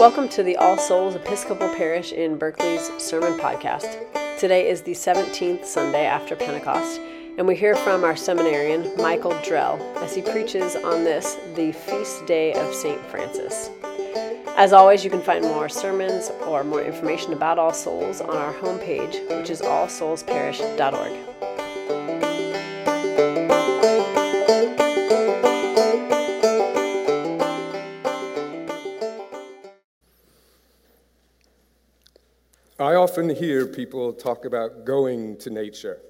Welcome to the All Souls Episcopal Parish in Berkeley's Sermon Podcast. Today is the 17th Sunday after Pentecost, and we hear from our seminarian, Michael Drell, as he preaches on this, the feast day of St. Francis. As always, you can find more sermons or more information about All Souls on our homepage, which is allsoulsparish.org. I often hear people talk about going to nature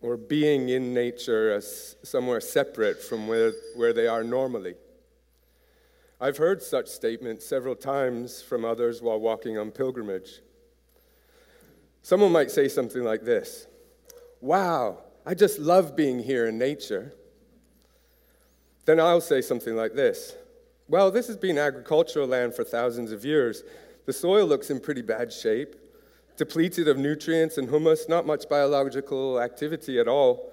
or being in nature as somewhere separate from where, where they are normally. I've heard such statements several times from others while walking on pilgrimage. Someone might say something like this Wow, I just love being here in nature. Then I'll say something like this Well, this has been agricultural land for thousands of years. The soil looks in pretty bad shape depleted of nutrients and humus, not much biological activity at all.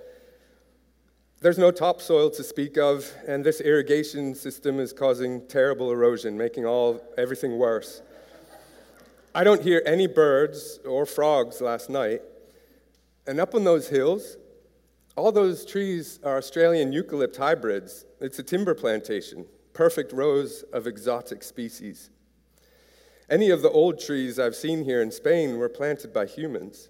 There's no topsoil to speak of, and this irrigation system is causing terrible erosion, making all everything worse. I don't hear any birds or frogs last night. And up on those hills, all those trees are Australian eucalypt hybrids. It's a timber plantation, perfect rows of exotic species. Any of the old trees I've seen here in Spain were planted by humans.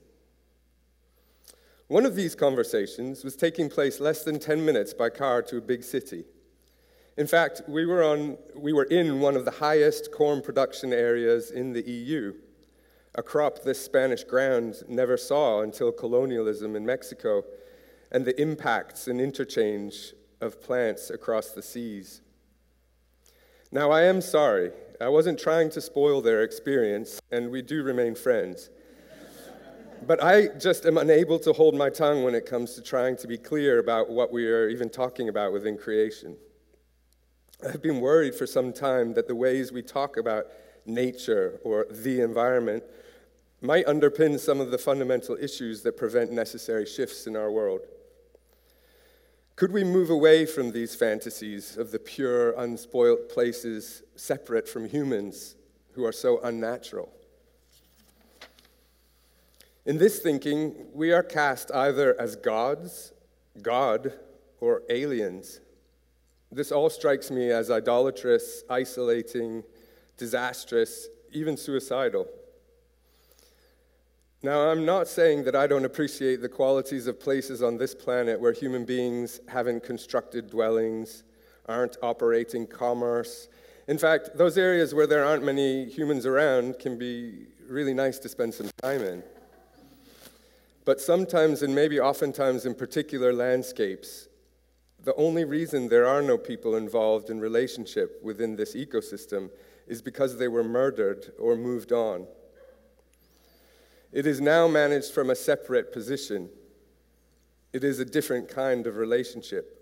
One of these conversations was taking place less than 10 minutes by car to a big city. In fact, we were, on, we were in one of the highest corn production areas in the EU, a crop this Spanish ground never saw until colonialism in Mexico and the impacts and interchange of plants across the seas. Now, I am sorry I wasn't trying to spoil their experience, and we do remain friends. but I just am unable to hold my tongue when it comes to trying to be clear about what we are even talking about within creation. I've been worried for some time that the ways we talk about nature or the environment might underpin some of the fundamental issues that prevent necessary shifts in our world. Could we move away from these fantasies of the pure, unspoilt places separate from humans who are so unnatural? In this thinking, we are cast either as gods, God, or aliens. This all strikes me as idolatrous, isolating, disastrous, even suicidal. Now, I'm not saying that I don't appreciate the qualities of places on this planet where human beings haven't constructed dwellings, aren't operating commerce. In fact, those areas where there aren't many humans around can be really nice to spend some time in. But sometimes, and maybe oftentimes in particular landscapes, the only reason there are no people involved in relationship within this ecosystem is because they were murdered or moved on. It is now managed from a separate position. It is a different kind of relationship.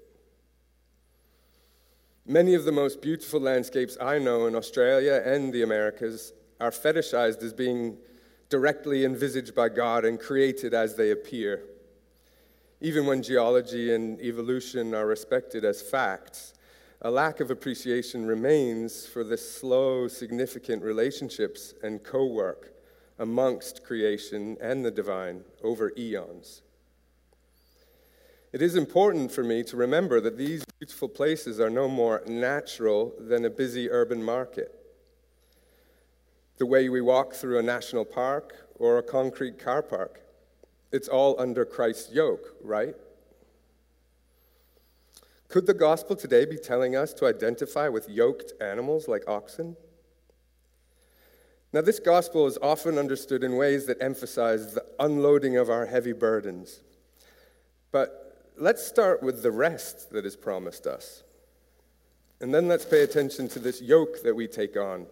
Many of the most beautiful landscapes I know in Australia and the Americas are fetishized as being directly envisaged by God and created as they appear. Even when geology and evolution are respected as facts, a lack of appreciation remains for the slow, significant relationships and co work amongst creation and the divine over eons. It is important for me to remember that these beautiful places are no more natural than a busy urban market. The way we walk through a national park or a concrete car park, it's all under Christ's yoke, right? Could the gospel today be telling us to identify with yoked animals like oxen? Now, this gospel is often understood in ways that emphasize the unloading of our heavy burdens. But let's start with the rest that is promised us. And then let's pay attention to this yoke that we take on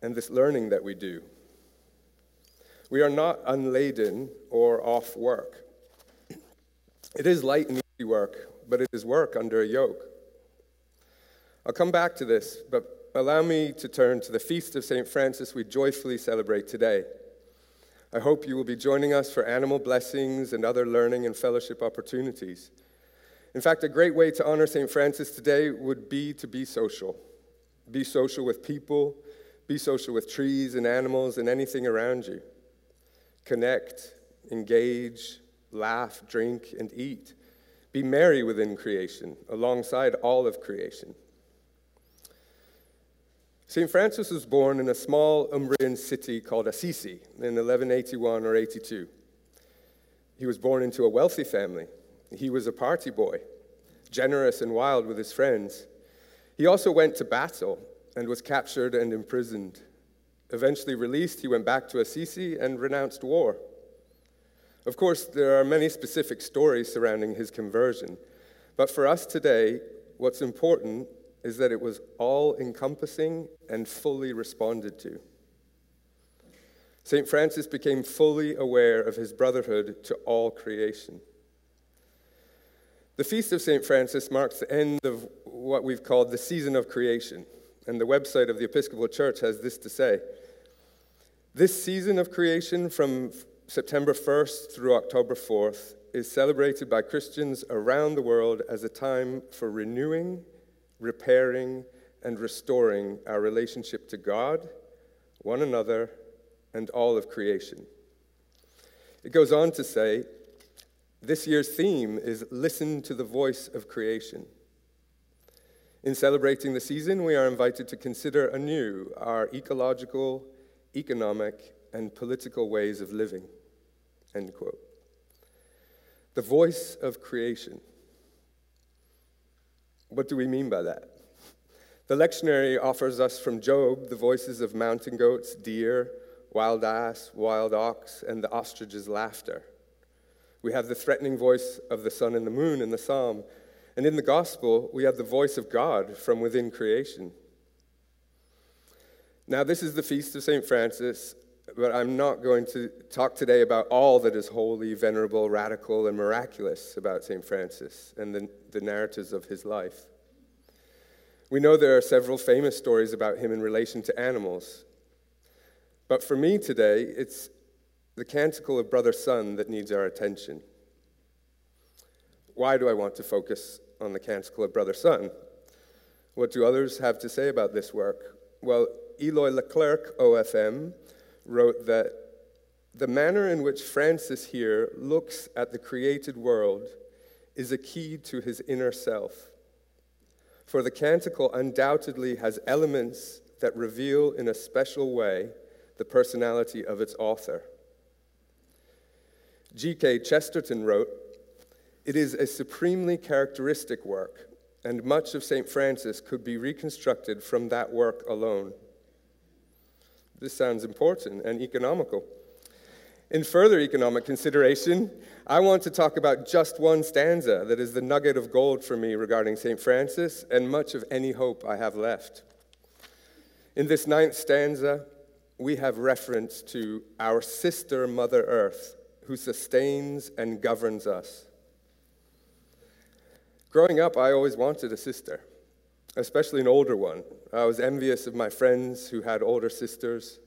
and this learning that we do. We are not unladen or off work. It is light and easy work, but it is work under a yoke. I'll come back to this, but allow me to turn to the feast of St. Francis we joyfully celebrate today. I hope you will be joining us for animal blessings and other learning and fellowship opportunities. In fact, a great way to honor St. Francis today would be to be social. Be social with people, Be social with trees and animals and anything around you. Connect, engage, laugh, drink, and eat. Be merry within creation, alongside all of creation. St. Francis was born in a small Umbrian city called Assisi in 1181 or 82. He was born into a wealthy family. He was a party boy, generous and wild with his friends. He also went to battle and was captured and imprisoned. Eventually released, he went back to Assisi and renounced war. Of course, there are many specific stories surrounding his conversion, but for us today, what's important is that it was all encompassing and fully responded to. St. Francis became fully aware of his brotherhood to all creation. The Feast of St. Francis marks the end of what we've called the season of creation, and the website of the Episcopal Church has this to say This season of creation from September 1st through October 4th is celebrated by Christians around the world as a time for renewing repairing, and restoring our relationship to God, one another, and all of creation. It goes on to say, this year's theme is Listen to the Voice of Creation. In celebrating the season, we are invited to consider anew our ecological, economic, and political ways of living. End quote. The voice of creation. What do we mean by that? The lectionary offers us from Job the voices of mountain goats, deer, wild ass, wild ox, and the ostrich's laughter. We have the threatening voice of the sun and the moon in the psalm. And in the gospel, we have the voice of God from within creation. Now, this is the feast of St. Francis, but I'm not going to talk today about all that is holy, venerable, radical, and miraculous about St. Francis and the, the narratives of his life. We know there are several famous stories about him in relation to animals. But for me today, it's the canticle of Brother Sun that needs our attention. Why do I want to focus on the canticle of Brother Sun? What do others have to say about this work? Well, Eloi Leclerc, OFM, wrote that the manner in which Francis here looks at the created world is a key to his inner self. For the canticle undoubtedly has elements that reveal in a special way the personality of its author. G.K. Chesterton wrote, It is a supremely characteristic work, and much of St. Francis could be reconstructed from that work alone. This sounds important and economical. In further economic consideration, I want to talk about just one stanza that is the nugget of gold for me regarding St. Francis and much of any hope I have left. In this ninth stanza, we have reference to our sister, Mother Earth, who sustains and governs us. Growing up, I always wanted a sister especially an older one. I was envious of my friends who had older sisters.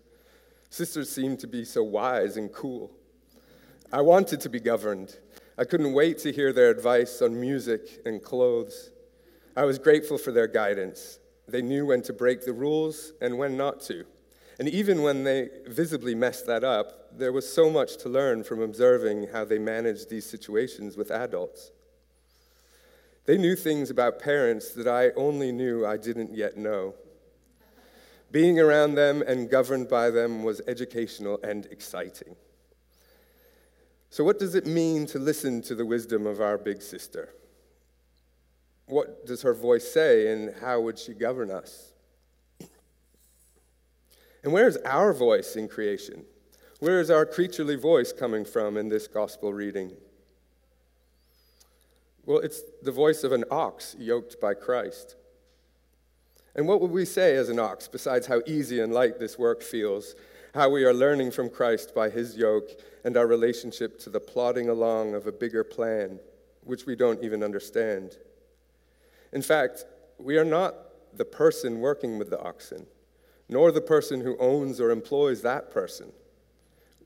Sisters seemed to be so wise and cool. I wanted to be governed. I couldn't wait to hear their advice on music and clothes. I was grateful for their guidance. They knew when to break the rules and when not to. And even when they visibly messed that up, there was so much to learn from observing how they managed these situations with adults. They knew things about parents that I only knew I didn't yet know. Being around them and governed by them was educational and exciting. So, what does it mean to listen to the wisdom of our big sister? What does her voice say, and how would she govern us? And where is our voice in creation? Where is our creaturely voice coming from in this gospel reading? Well, it's the voice of an ox yoked by Christ. And what would we say as an ox, besides how easy and light this work feels, how we are learning from Christ by his yoke, and our relationship to the plodding along of a bigger plan, which we don't even understand? In fact, we are not the person working with the oxen, nor the person who owns or employs that person.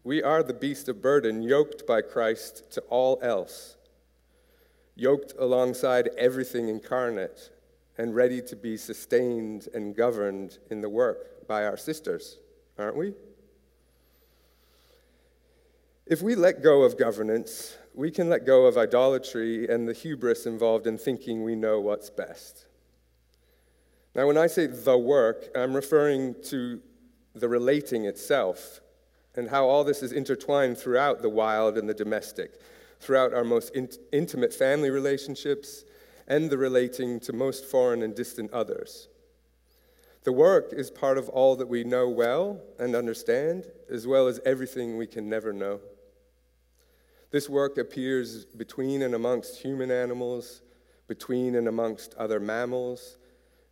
We are the beast of burden yoked by Christ to all else yoked alongside everything incarnate, and ready to be sustained and governed in the work by our sisters, aren't we? If we let go of governance, we can let go of idolatry and the hubris involved in thinking we know what's best. Now, when I say the work, I'm referring to the relating itself and how all this is intertwined throughout the wild and the domestic, throughout our most in- intimate family relationships and the relating to most foreign and distant others. The work is part of all that we know well and understand, as well as everything we can never know. This work appears between and amongst human animals, between and amongst other mammals,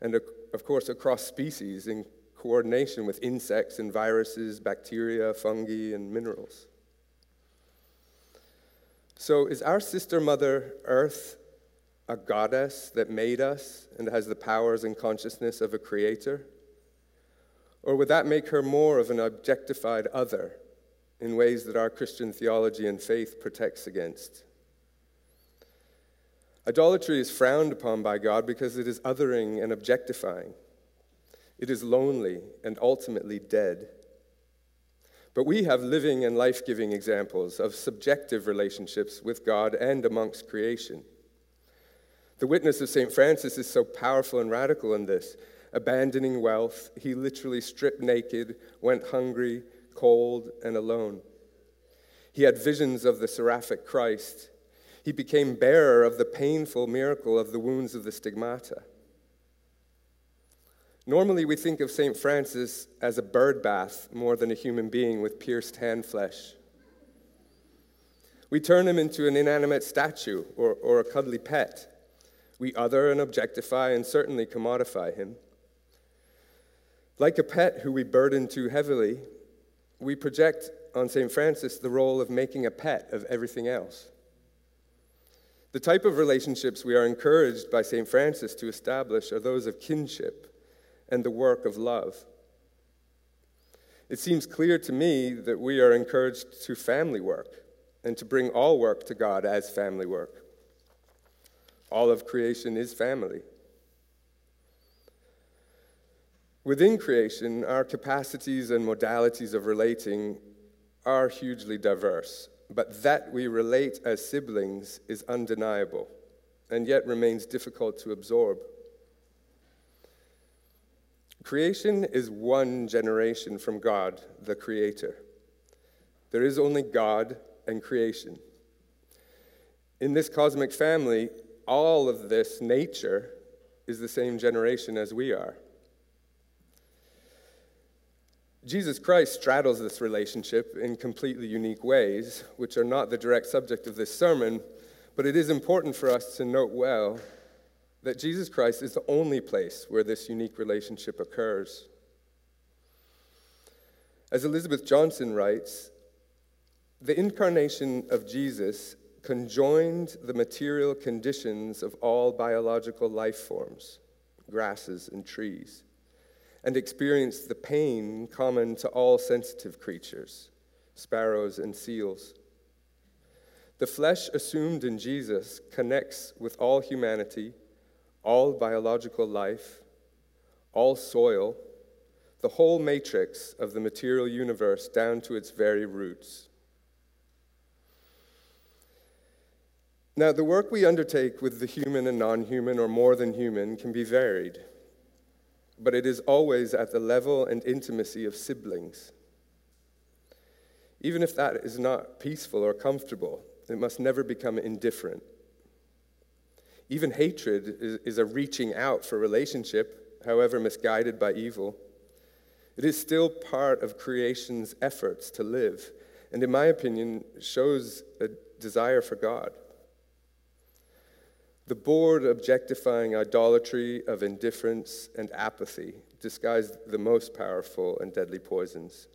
and of course across species in coordination with insects and viruses, bacteria, fungi, and minerals. So, is our sister mother, Earth, a goddess that made us and has the powers and consciousness of a creator? Or would that make her more of an objectified other in ways that our Christian theology and faith protects against? Idolatry is frowned upon by God because it is othering and objectifying. It is lonely and ultimately dead. But we have living and life giving examples of subjective relationships with God and amongst creation. The witness of St. Francis is so powerful and radical in this. Abandoning wealth, he literally stripped naked, went hungry, cold, and alone. He had visions of the seraphic Christ. He became bearer of the painful miracle of the wounds of the stigmata. Normally, we think of St. Francis as a bird bath more than a human being with pierced hand flesh. We turn him into an inanimate statue or, or a cuddly pet. We other and objectify and certainly commodify him. Like a pet who we burden too heavily, we project on St. Francis the role of making a pet of everything else. The type of relationships we are encouraged by St. Francis to establish are those of kinship and the work of love. It seems clear to me that we are encouraged to family work and to bring all work to God as family work. All of creation is family. Within creation, our capacities and modalities of relating are hugely diverse, but that we relate as siblings is undeniable and yet remains difficult to absorb. Creation is one generation from God, the Creator. There is only God and creation. In this cosmic family, all of this nature is the same generation as we are. Jesus Christ straddles this relationship in completely unique ways, which are not the direct subject of this sermon, but it is important for us to note well that Jesus Christ is the only place where this unique relationship occurs. As Elizabeth Johnson writes, the incarnation of Jesus conjoined the material conditions of all biological life forms, grasses and trees and experienced the pain common to all sensitive creatures, sparrows and seals. The flesh assumed in Jesus connects with all humanity, all biological life, all soil, the whole matrix of the material universe down to its very roots. Now, the work we undertake with the human and non human, or more than human, can be varied but it is always at the level and intimacy of siblings. Even if that is not peaceful or comfortable, it must never become indifferent. Even hatred is, is, a reaching out for relationship, however misguided by evil. It is still part of creation's efforts to live, and in my opinion, shows a desire for God. The bored, objectifying idolatry of indifference and apathy disguise the most powerful and deadly poisons.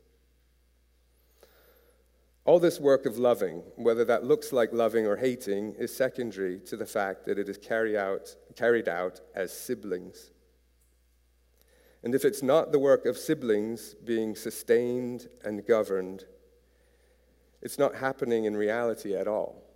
All this work of loving, whether that looks like loving or hating, is secondary to the fact that it is carried out, carried out as siblings. And if it's not the work of siblings being sustained and governed, it's not happening in reality at all.